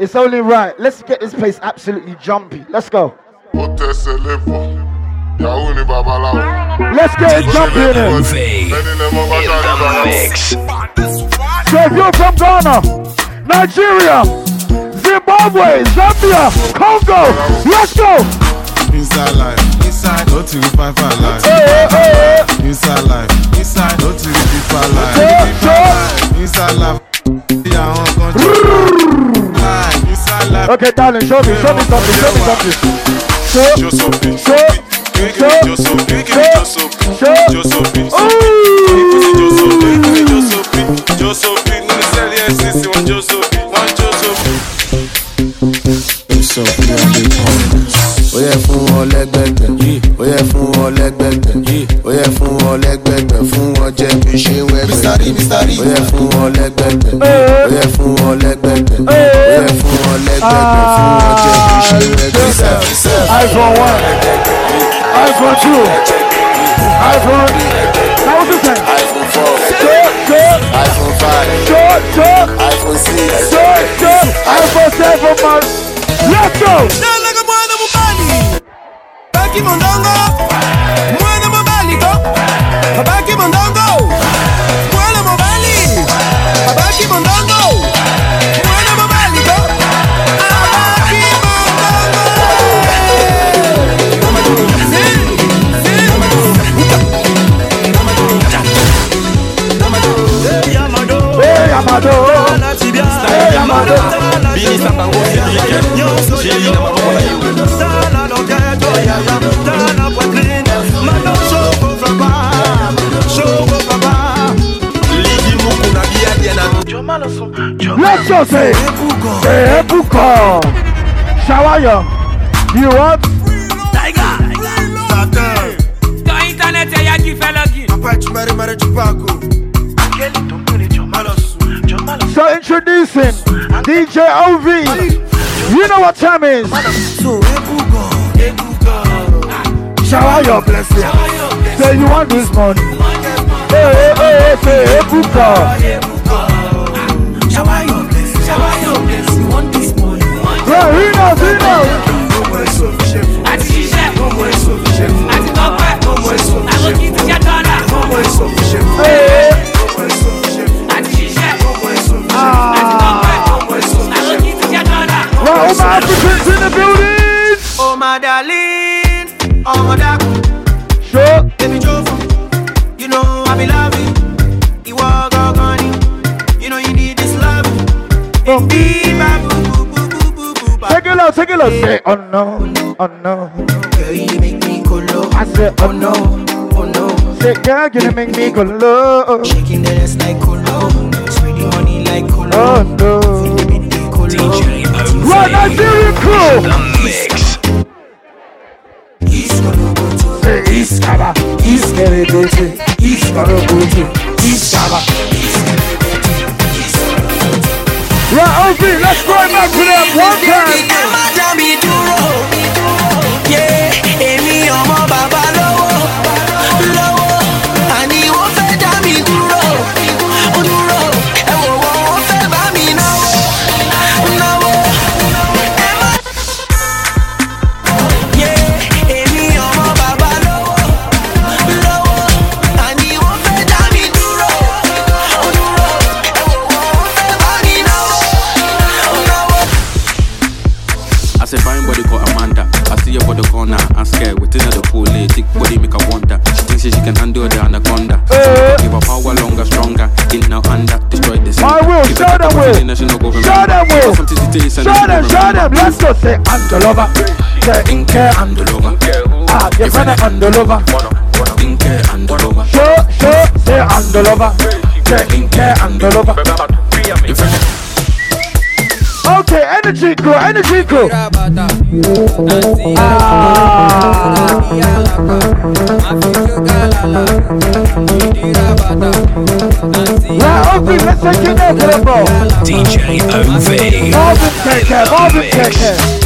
It's only right. Let's get this place absolutely jumpy. Let's go. Let's get it jumpy in it. So if you're from Ghana, Nigeria, Zimbabwe, Zambia, Congo, let's go. Inside life, inside, no to the five life. Eh, eh, eh, inside life, inside, no to the deeper life. Inside life, yeah, I'm gonna Inside life. Okay, darling, show me, show me something, show me something. Show, Show something. show, show, Show something. Show something. show. Show something. Ooh. Joe Sophie, Joe Sophie, Joe Sophie, no sell yes, this one Joe Sophie, one ó yẹ fún wọn lẹ́gbẹ̀gbẹ̀. Ó yẹ fún wọn lẹ́gbẹ̀gbẹ̀. Ó yẹ fún wọn lẹ́gbẹ̀gbẹ̀. Fún wọn jẹ́ bí ṣe wẹ́gbẹ̀. Ó yẹ fún wọn lẹ́gbẹ̀gbẹ̀. Ó yẹ fún wọn lẹ́gbẹ̀gbẹ̀. Ó yẹ fún wọn lẹ́gbẹ̀gbẹ̀. Fún wọn jẹ́ bí ṣe wẹ́gbẹ̀. iPhone one, iPhone two, iPhone. This thing? Iphone four Show, show, iphone five show, show, iphone six. show, show. iPhone seven, man. Let's go. Nalaga mwana mubali Baki mondongo Mwana mubali go Baki mondongo Let's go, say. Say, Ebuko. Shawaya. You what? Ton internet ẹ̀yà kí fẹ́ login. So introducing DJ OV. You know what time is? Shower your blessing. Say you want this money. Hey, hey, hey, say Ebuka. Yeah, he knows, he knows. Àti ṣiṣẹ́. Àti tọ́pẹ́. Àwọn kì í ti jẹ́ dọ́là. Hey, Àti ṣiṣẹ́. Àti tọ́pẹ́. Àwọn kì í ti jẹ́ dọ́là. Right, all my Africans in the building. Oh my darling Oh my darling Sure. Baby Jofa, you know I be loving. You walk on You know you need this love. Boo. Take it low, take it low. Say, oh no, oh no. Girl, you make me go low. I said, oh, oh no, oh no. Say, girl, you make me go low. Shaking the ass like colo. Sweetie honey like colo. Oh no. Baby, they colo. Right, Nigerian crew. The corner. I'm scared. Within her the pool, eh, thick body make her wonder. She thinks she can handle the anaconda. Eh. Give her power longer, stronger. In now under, destroy the I will, Give show them the will. Show them will. Something to taste Show them, show them. Let's go. Say, I'm the lover. Say, Inke and the lover. ah, your friend I'm the lover. Inke and the lover. Show, show, say, I'm the lover. Say, Inke, I'm energy crew, energy crew. Ah. Right, OV, let's take it there to. DJ OV. Marvin, take care, Marvin, take care.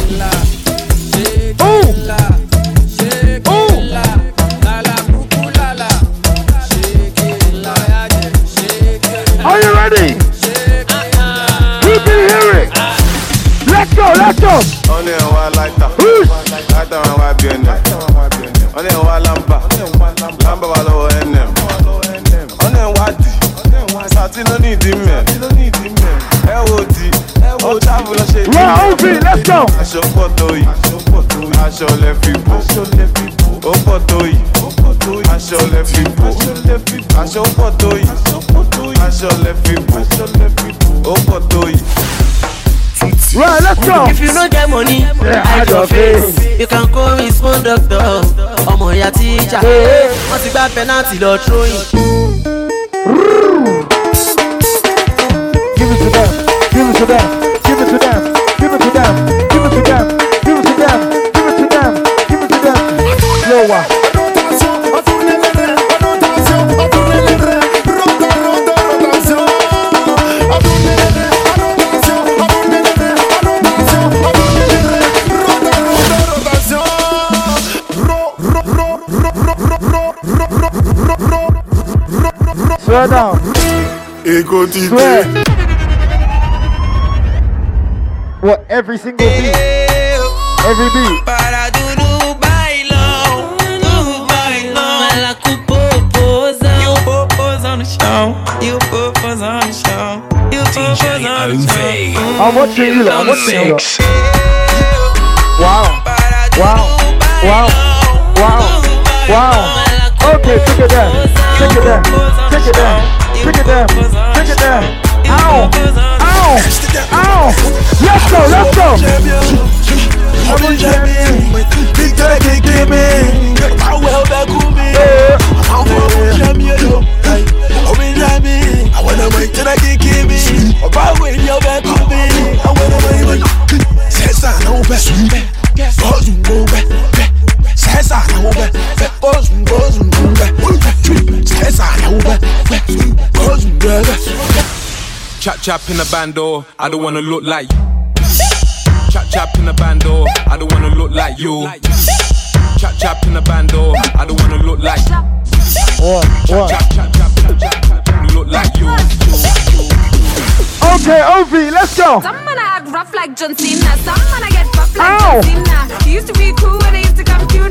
you can call me small doctor. Ọmọ ìyá tíjà. Wọ́n ti gbá penalty lọ throwing. Give it to them, give it to them, give it to them, give it to them, give it to them, give it to them, give it to them, give it to them. Lower. Swear down. Ego ti Swear. What every single beat, every beat. Para dúdú bailão, dúdú bailão. Ela com popozão. E o popozão no chão. E o popozão no chão. E o popozão no chão. OV. I'm watching you. lot, I'm watching you. lot. Wow. Wow. Wow. Wow. Wow. Okay, take it down. Take it down. Take it down. Take it down. Take it down. Ow. Ow. Ow. Let's go. Let's go. I'm a champion. Big guy can give me. I will back with me. I'm a champion. I'm a champion. I wanna wait till I can give me. I'm a way your back with me. I wanna wait. Says I know best. Cause you know best. Chap chap in the bando, I don't wanna look like you. Chap chap in the bando, I don't wanna look like you. Chap chap in the bando, I don't wanna look like you. What? What? Chap chap chap chap chap chap, look like you. Okay, Ovi, let's go. Some man I act rough like John Cena. Some man I get buff like Ow. John Cena. You used to be cool when I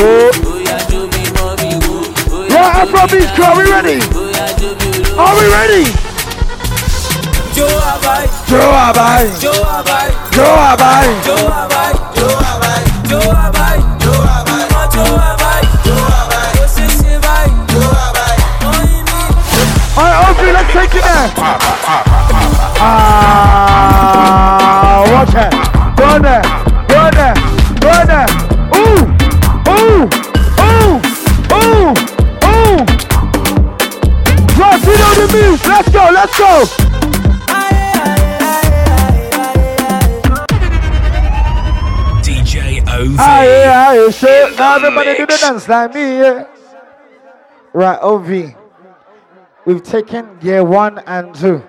kíkó Oh. bóyá jó bí mọ́mí o bóyá Yeah, Afrobeat crew, are we ready? bóyá jó bí olówó. Are we ready? Joe Abai. Joe Abai. Ó ṣe ṣe báyìí, jó àbáyé, wọ́n yí mi. Alright, Ovi, let's take it there. Ah, watch it. Go there. Go there. Go. Let's go. DJ OV. Aye, aye, shit. Now everybody do the dance like me, yeah. Right, OV. We've taken gear one and two.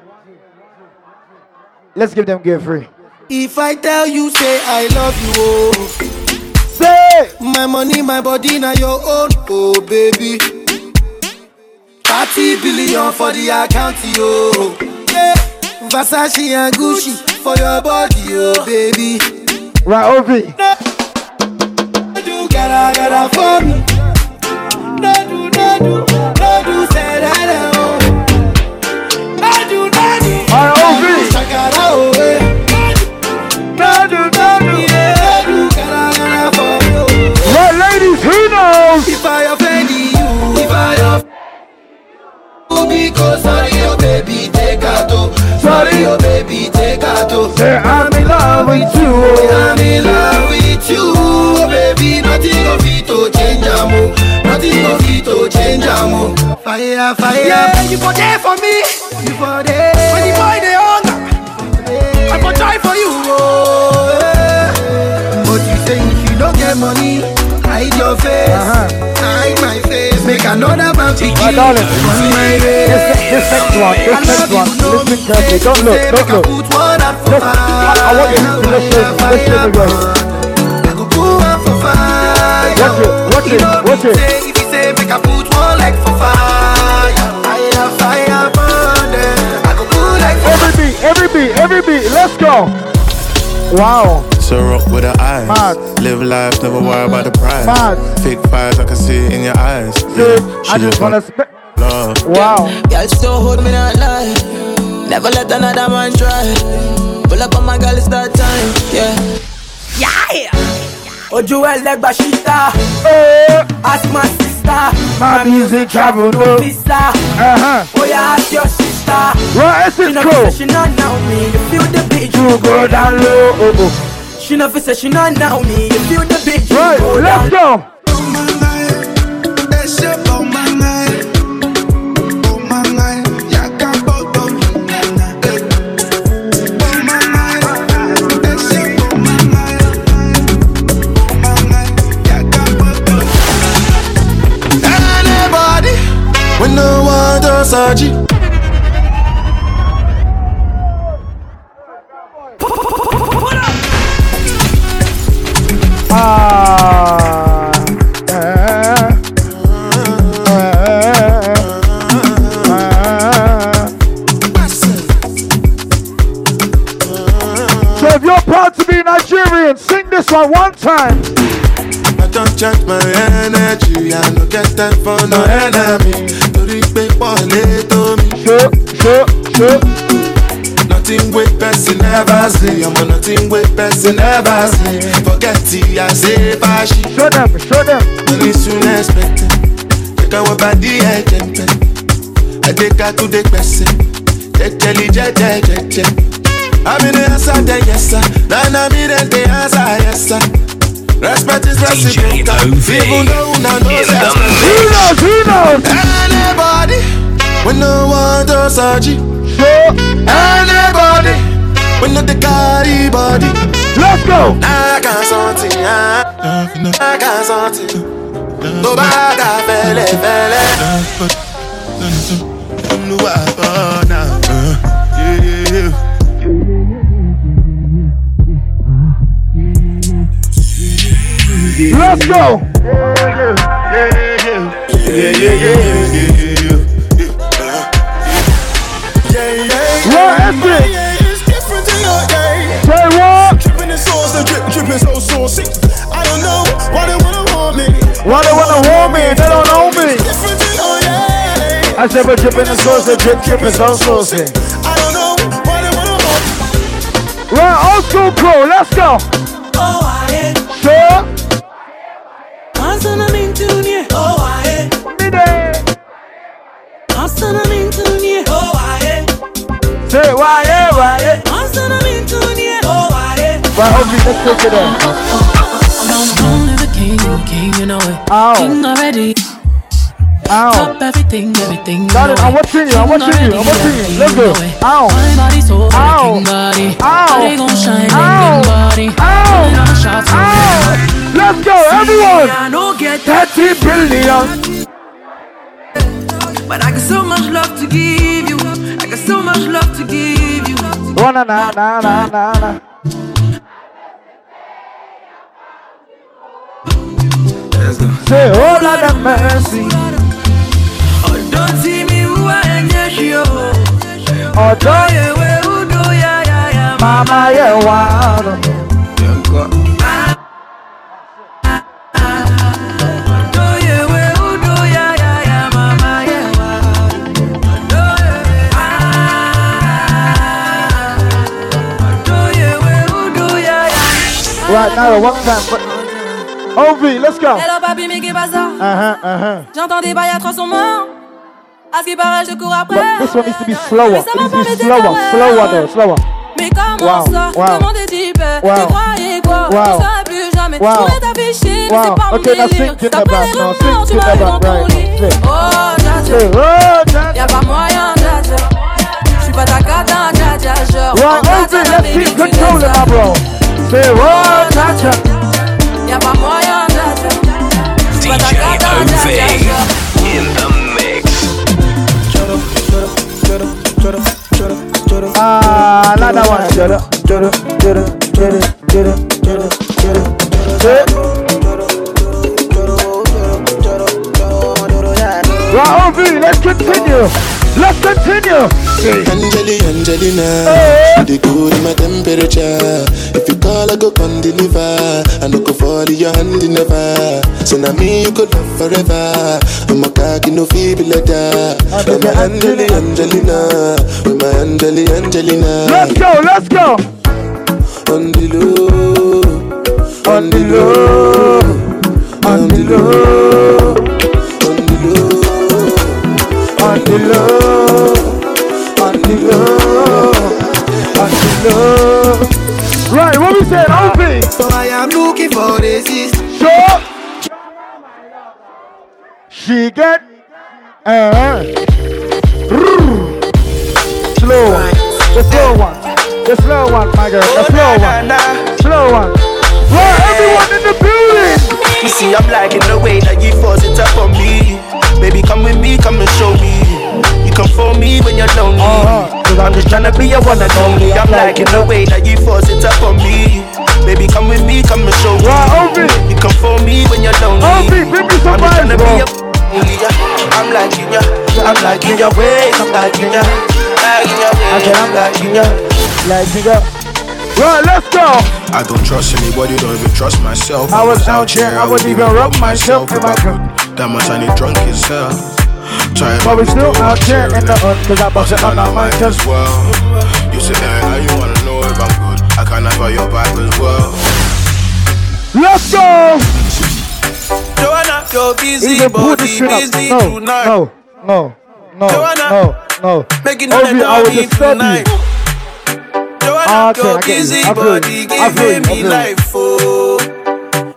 Let's give them gear three. If I tell you, say I love you, oh. Say, My money, my body, now your own, oh baby. 30 billion for the account, yo. Yeah. Versace and Gucci for your body, oh baby. right, OV. Do gotta, gotta for me. No do, no do, no do, for there for me. You for there. When the boy they hunger, I for try for you. Oh. But you say if you don't get money, hide your face, uh-huh. Make another man pick you. Darling, one, this next one, listen carefully. Don't look, don't look. Just, I, I want you to listen, listen again. Wow. So rock with the eyes. Mad. Live life, never worry about the price. Mad. Fake fires, I can see it in your eyes. Dude, I just wanna spit spit. love. Wow. Girl still hold me not lie. Never let another man try. Pull up on my girl, it's that time. Yeah. Yeah. Ojú ẹlẹgbà ṣíta, Eh, ask my sister. My music travel no. Visa, Uh-huh. oh yeah, ask your sister. Right, this She is cool. she not know me, you feel the beat, You go down low. She fi say she not know me, you feel the beat, you Right, go let's down. go. Does. Ah. eh, eh, eh. So if you're proud to be Nigerian, sing this one one time. I don't charge my energy. I no get time for no enemy. Never see. I'm on nothing with person never see. Forget it, I say bashi. Show them, show them. Money soon expected. Check out what body agent. I take her to the person. Jejeli, jeje, jeje. I'm in the answer, then yes sir. Then I'm in the answer, yes sir. Respect is reciprocal. OV Even though una know in the spend Who knows, who knows? Anybody, when no one does surgery. Show. Anybody, when no the carry body. Let's go. I got something, I got something. Tó bá dà fẹ́lẹ́ fẹ́lẹ́. Olúwa bọ́nà. Let's go. What Why they wanna warn me? They don't know me. Different to your day. I said we're dripping the sauce, the drip, so saucy. I don't know why they wanna want me. Right, old school crew, let's go. Oh, I Sure. Asana oh, I Me there. Asana mintunie, oh, I Say why, yeah, why, yeah. Asana oh, I Right, hopefully, let's take it there. King, you know it. Ow. King already. Oh. Ow. Top everything, everything. Darling, I'm watching you, I'm watching you, I'm watching you. Let's go. Ow. My body so Ow. body. Ow. Body gon' shine, Ow. body. Ow. Ow. Let's go, everyone. I don't get 30 billion. But I got so much love to give you. I got so much love to give you. Oh, na, na, na, na, na, na. Yeah. mama, yeah, wow. Oh, yeah, where who do, yeah, yeah, yeah, mama, yeah, wow. Oh, yeah, ah. Oh, yeah, where who do, yeah, yeah. Right now, one time. Ovi, let's go. Hello papi, mais Uh-huh, uh-huh. J'entends des bails à 300 morts. À ce qui paraît, je cours après. But this one needs to be slower. It needs to be slower, slower slower. Mais comment Wow, ça? wow. Comment t'es type Wow. Tu croyais quoi? Wow. On serait plus jamais Wow. Je t'afficher Wow. c'est pas mon Okay, délire T'as pas les remords, tu back, dans ton lit. Oh dja oh, Y'a pas moyen dja J'suis pas ta cata dja dja let's keep tu controlling, my bro. Say, oh. Y'a pas moyen Ah, another one. Let's continue. Let's continue. Angelina, Angelina, hey. the good my temperature. Call, I go come deliver. I no go fall in your hand never. So now me you could love forever. I'm a cocky no feeble letter. I'm a Angeli, Angelina, with my Angeli, Angelina. Let's go, let's go. On the low, On the low, on the low, She get uh, slow one, the slow one, the slow one, my girl, the slow one, slow one. Right, everyone in the building. You see, I'm liking the way that you force it up on me. Baby, come with me, come and show me. You come for me when you're lonely. Uh-huh. Cause I'm just trying to be your one and only. I'm liking the way that you force it up on me. Baby, come with me, come and show me. You come for me when you're lonely. OV, bring me some I'm just trying to be your only. I'm liking ya. I'm liking your ways. I'm liking ya. Liking your ways. I said I'm liking ya. Like nigga. Right, let's go. I don't trust anybody, don't even trust myself. I was out here, I wouldn't even rub myself in my if I could. That much I need drunk as hell. Try But we still out here in the hood, cause I bust it on our mind, as cause well. You say, hey, how you wanna know if I'm good? I can never your vibe as well. let's go. Joanna, you're busy, Even body busy. No, tonight. no, no, no, Joanna. no, no. Making all the I will money disturb tonight. Joanna, Okay, you're get you. Body you. I feel you. giving me life, oh.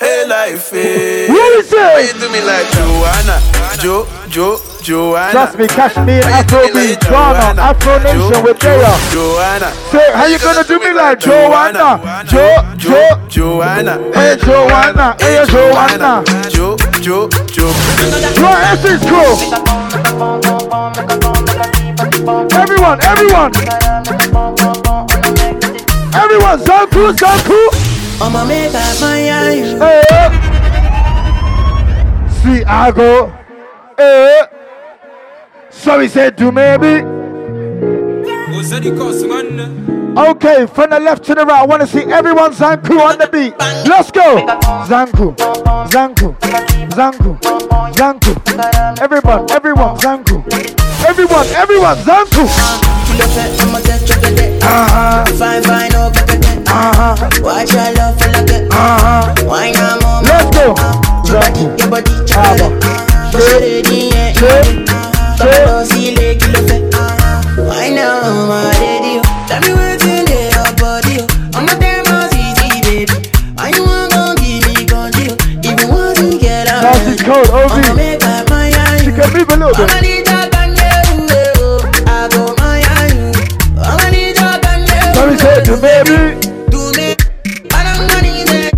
Hey, life, eh. What is Why it? you do me like Joanna? Jo, Jo, Joanna. Trust me, Kashmir, Why Afro me beat, like Ghana, Afro Nation with Jo, Daya. Joanna. Say, how you gonna do me like Joanna? Jo, Jo, Joanna. hey Joanna, hey Joanna. Jo, Jo, Jo. Right, Essence crew. Everyone, everyone. Everyone, Zanku, Zanku. I'ma make up my eye. Eh. Hey. See, I go. Hey. So he said, do maybe. Okay, from the left to the right, I want to see everyone Zanku on the beat. Let's go. Zanku, Zanku, Zanku, Zanku. Everyone, everyone, Zanku. Everyone, everyone, Zanku. Uh-huh, Fine, fine, no, uh-huh, Watch your love for like it. uh-huh. Why not more? Let's go. Zanku. Your body Abba. chocolate. Say, say, see leg kilo fe. Ah, Why now, my lady? Oh. Tell me what's in your body. Oh. I'm a damn easy, baby. Why you want to give me control? Even want to get out. That's the code, I'ma make up my She can move a little oh. I'ma bit. need that kangaroo. I go my eye. I'ma need that kangaroo. So he said, do me. I don't want it.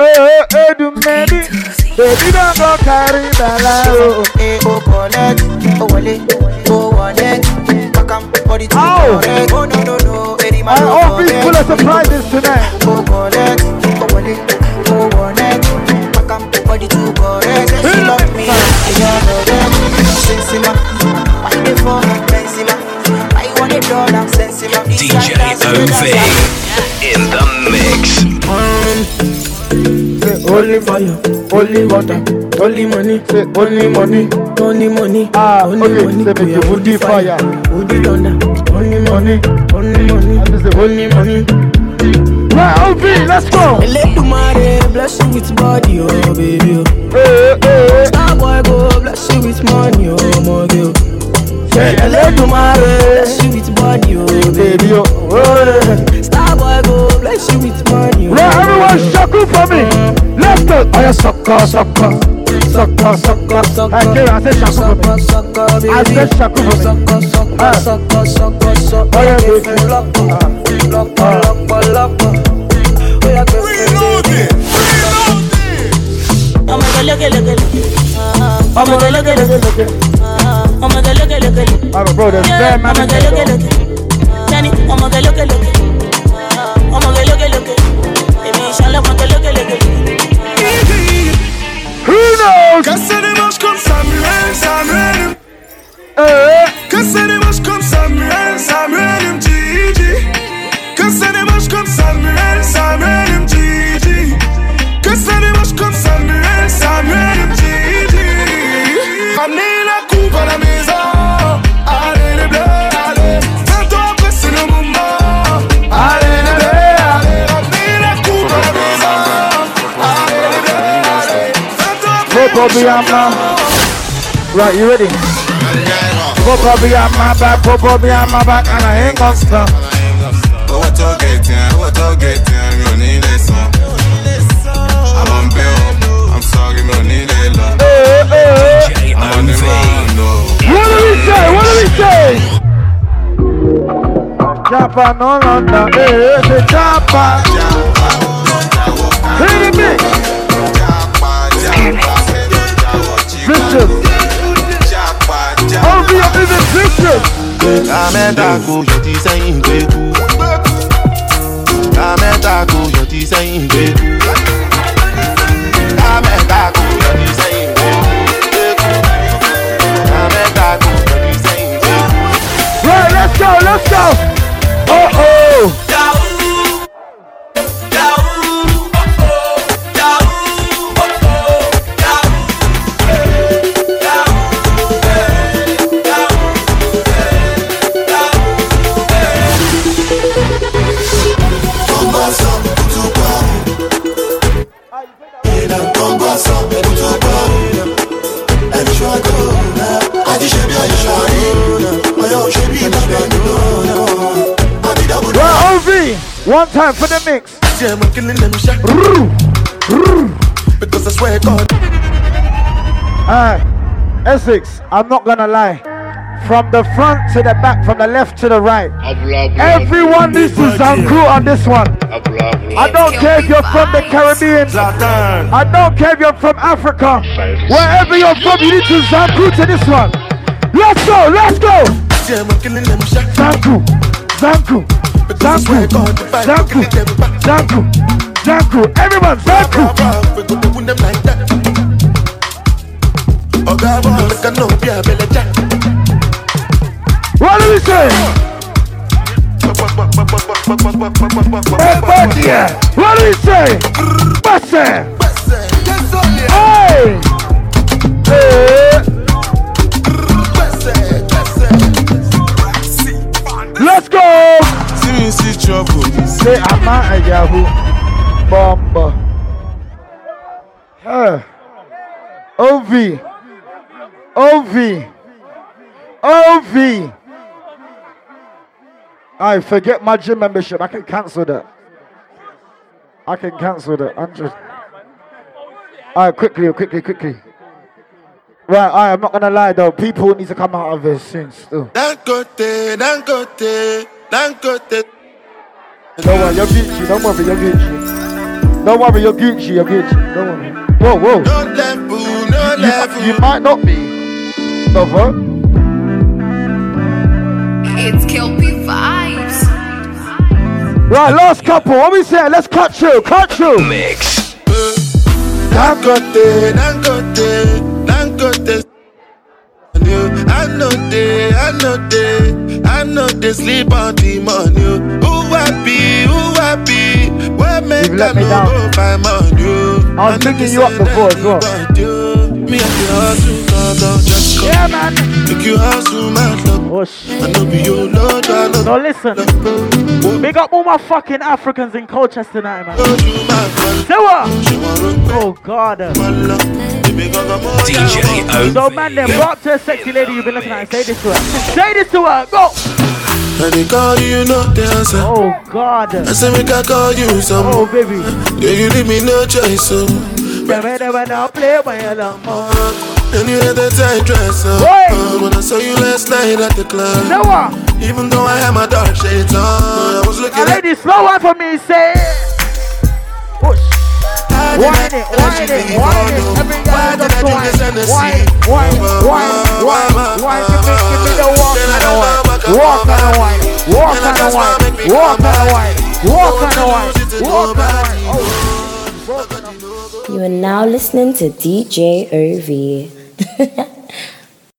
Hey, hey, hey, do maybe. Baby, don't go carry Bella. oh. Connect. Oh, wale. Oh. Kakam, body to Ow. correct. Oh, no, no, no. Eddie, man, And no all these forget. full of surprises tonight. Oh, connect. Oh, wale. Oh, wallet. Kakam, body to correct. She love me. I don't know them. Sensima. Why they for Benzema? Why you want it all? I'm Sensima. This DJ guy dance with OV in the mix. Say Only fire, only water, only money, say only money, only money, Ah, only okay, money. say make We you fire. Only thunder, only money, only money, only money. Right, OV, let's go. Let money bless you with body, oh baby. oh. Hey, hey, Star boy go bless you with money, oh my girl. hey. Hey, Let the money bless you with body, oh baby. oh. Hey. Star boy go bless you with money, oh Right, everyone, shaku for me. Let's go. soca, soca, soca. Aqui, aceita chuva, aceita chuva, soca, soca, soca. Olha que fui louco, louco, louco, louco. Olha que fui louco. Vamos a darle que le que le. Vamos a darle que le que le. Vamos a darle que le que le. Vamos a darle que le que le. Dani, vamos a darle que le que le. Vamos a darle que le que le. Emi, ya le vamos a darle que le que le. Que Quand c'est des manches comme Samuel, Samuel. Euh. Quand c'est des manches comme Samuel, Samuel me Que c'est des manches comme Samuel, Samuel me dit, c'est des manches comme Samuel, Samuel la coupe à la maison. My. Right, you ready? Put Bobby on my back, put Bobby on my back, and I ain't gonna stop. Owó tó gẹ̀tì ẹ̀, owó tó gẹ̀tì ẹ̀, mi ò ní lè san. I'm on bill, I'm sorry, mi ò ní lè lọ. I'm on the round. What do we say? What do we say? Japa no London, eh, eh, say Japa. Hit me. Vicious. Oh, we are ká mẹ́ta kò yọ ti sẹ́yìn gbé kú. kò yọ ti sẹ́yìn gbé kú. One time for the mix. I'm. Because I swear God. Alright, Essex, I'm not gonna lie. From the front to the back, from the left to the right. Everyone needs to Zanku on this one. I don't care if you're from the Caribbean. I don't care if you're from Africa. Wherever you're from, you need to Zanku to this one. Let's go, let's go. Zanku, Zanku, Zanku, Zanku, Zanku, Zanku. Everyone, Zanku. What do we say? Hey, yeah. What do we say? Basse. Say I'm not a Yahoo bomber. Huh. OV. OV. OV. I forget my gym membership. I can cancel that. I can cancel that. I'm just. Alright, quickly, quickly, quickly. Right, I'm not gonna lie though. People need to come out of this soon still. Don't worry, you're Gucci. Don't worry, you're Gucci. Don't worry, you're Gucci. You're Gucci. Don't worry. Whoa, whoa. No level, no level. You might not be. The fuck? It's Kelpie vibes. Right, last couple. What we say? Let's cut you. Cut you. Mix. Dangote, Dangote, Dangote. I know they, I know they, I know they sleep on the money. Who happy, who happy? Where make You've let I me no down. go money? I was picking you up before as well. Me and the hustle, go, go, just go. Yeah, man. Make you hustle, man, look. Oh, I know be your lord, I know. No, listen. Big up all my fucking Africans in Colchester tonight, man. Say what? Oh, God. DJ So, man, then, go up to a sexy lady you've been looking at and say this to her. Say this to her. Go. And they call you, no the answer. Oh, God. I say, make I call you some. Oh, baby. Yeah, you leave me no choice, so. Never, never, now play when you love more. And you had that tight dress on. Uh, when I saw you last night at the club. Say what? Even though I had my dark shades on, I was looking A at lady, slow one for me. Say. Push. Wine it, wine it, wine it. Every guy just wine. Wine, wine, wine, wine, wine. Give me, give me the walk and the wine. Walk and the wine. Walk and the wine. Walk and the wine. Walk and the wine. Walk and the wine. Oh. You are now listening to DJ Ovi.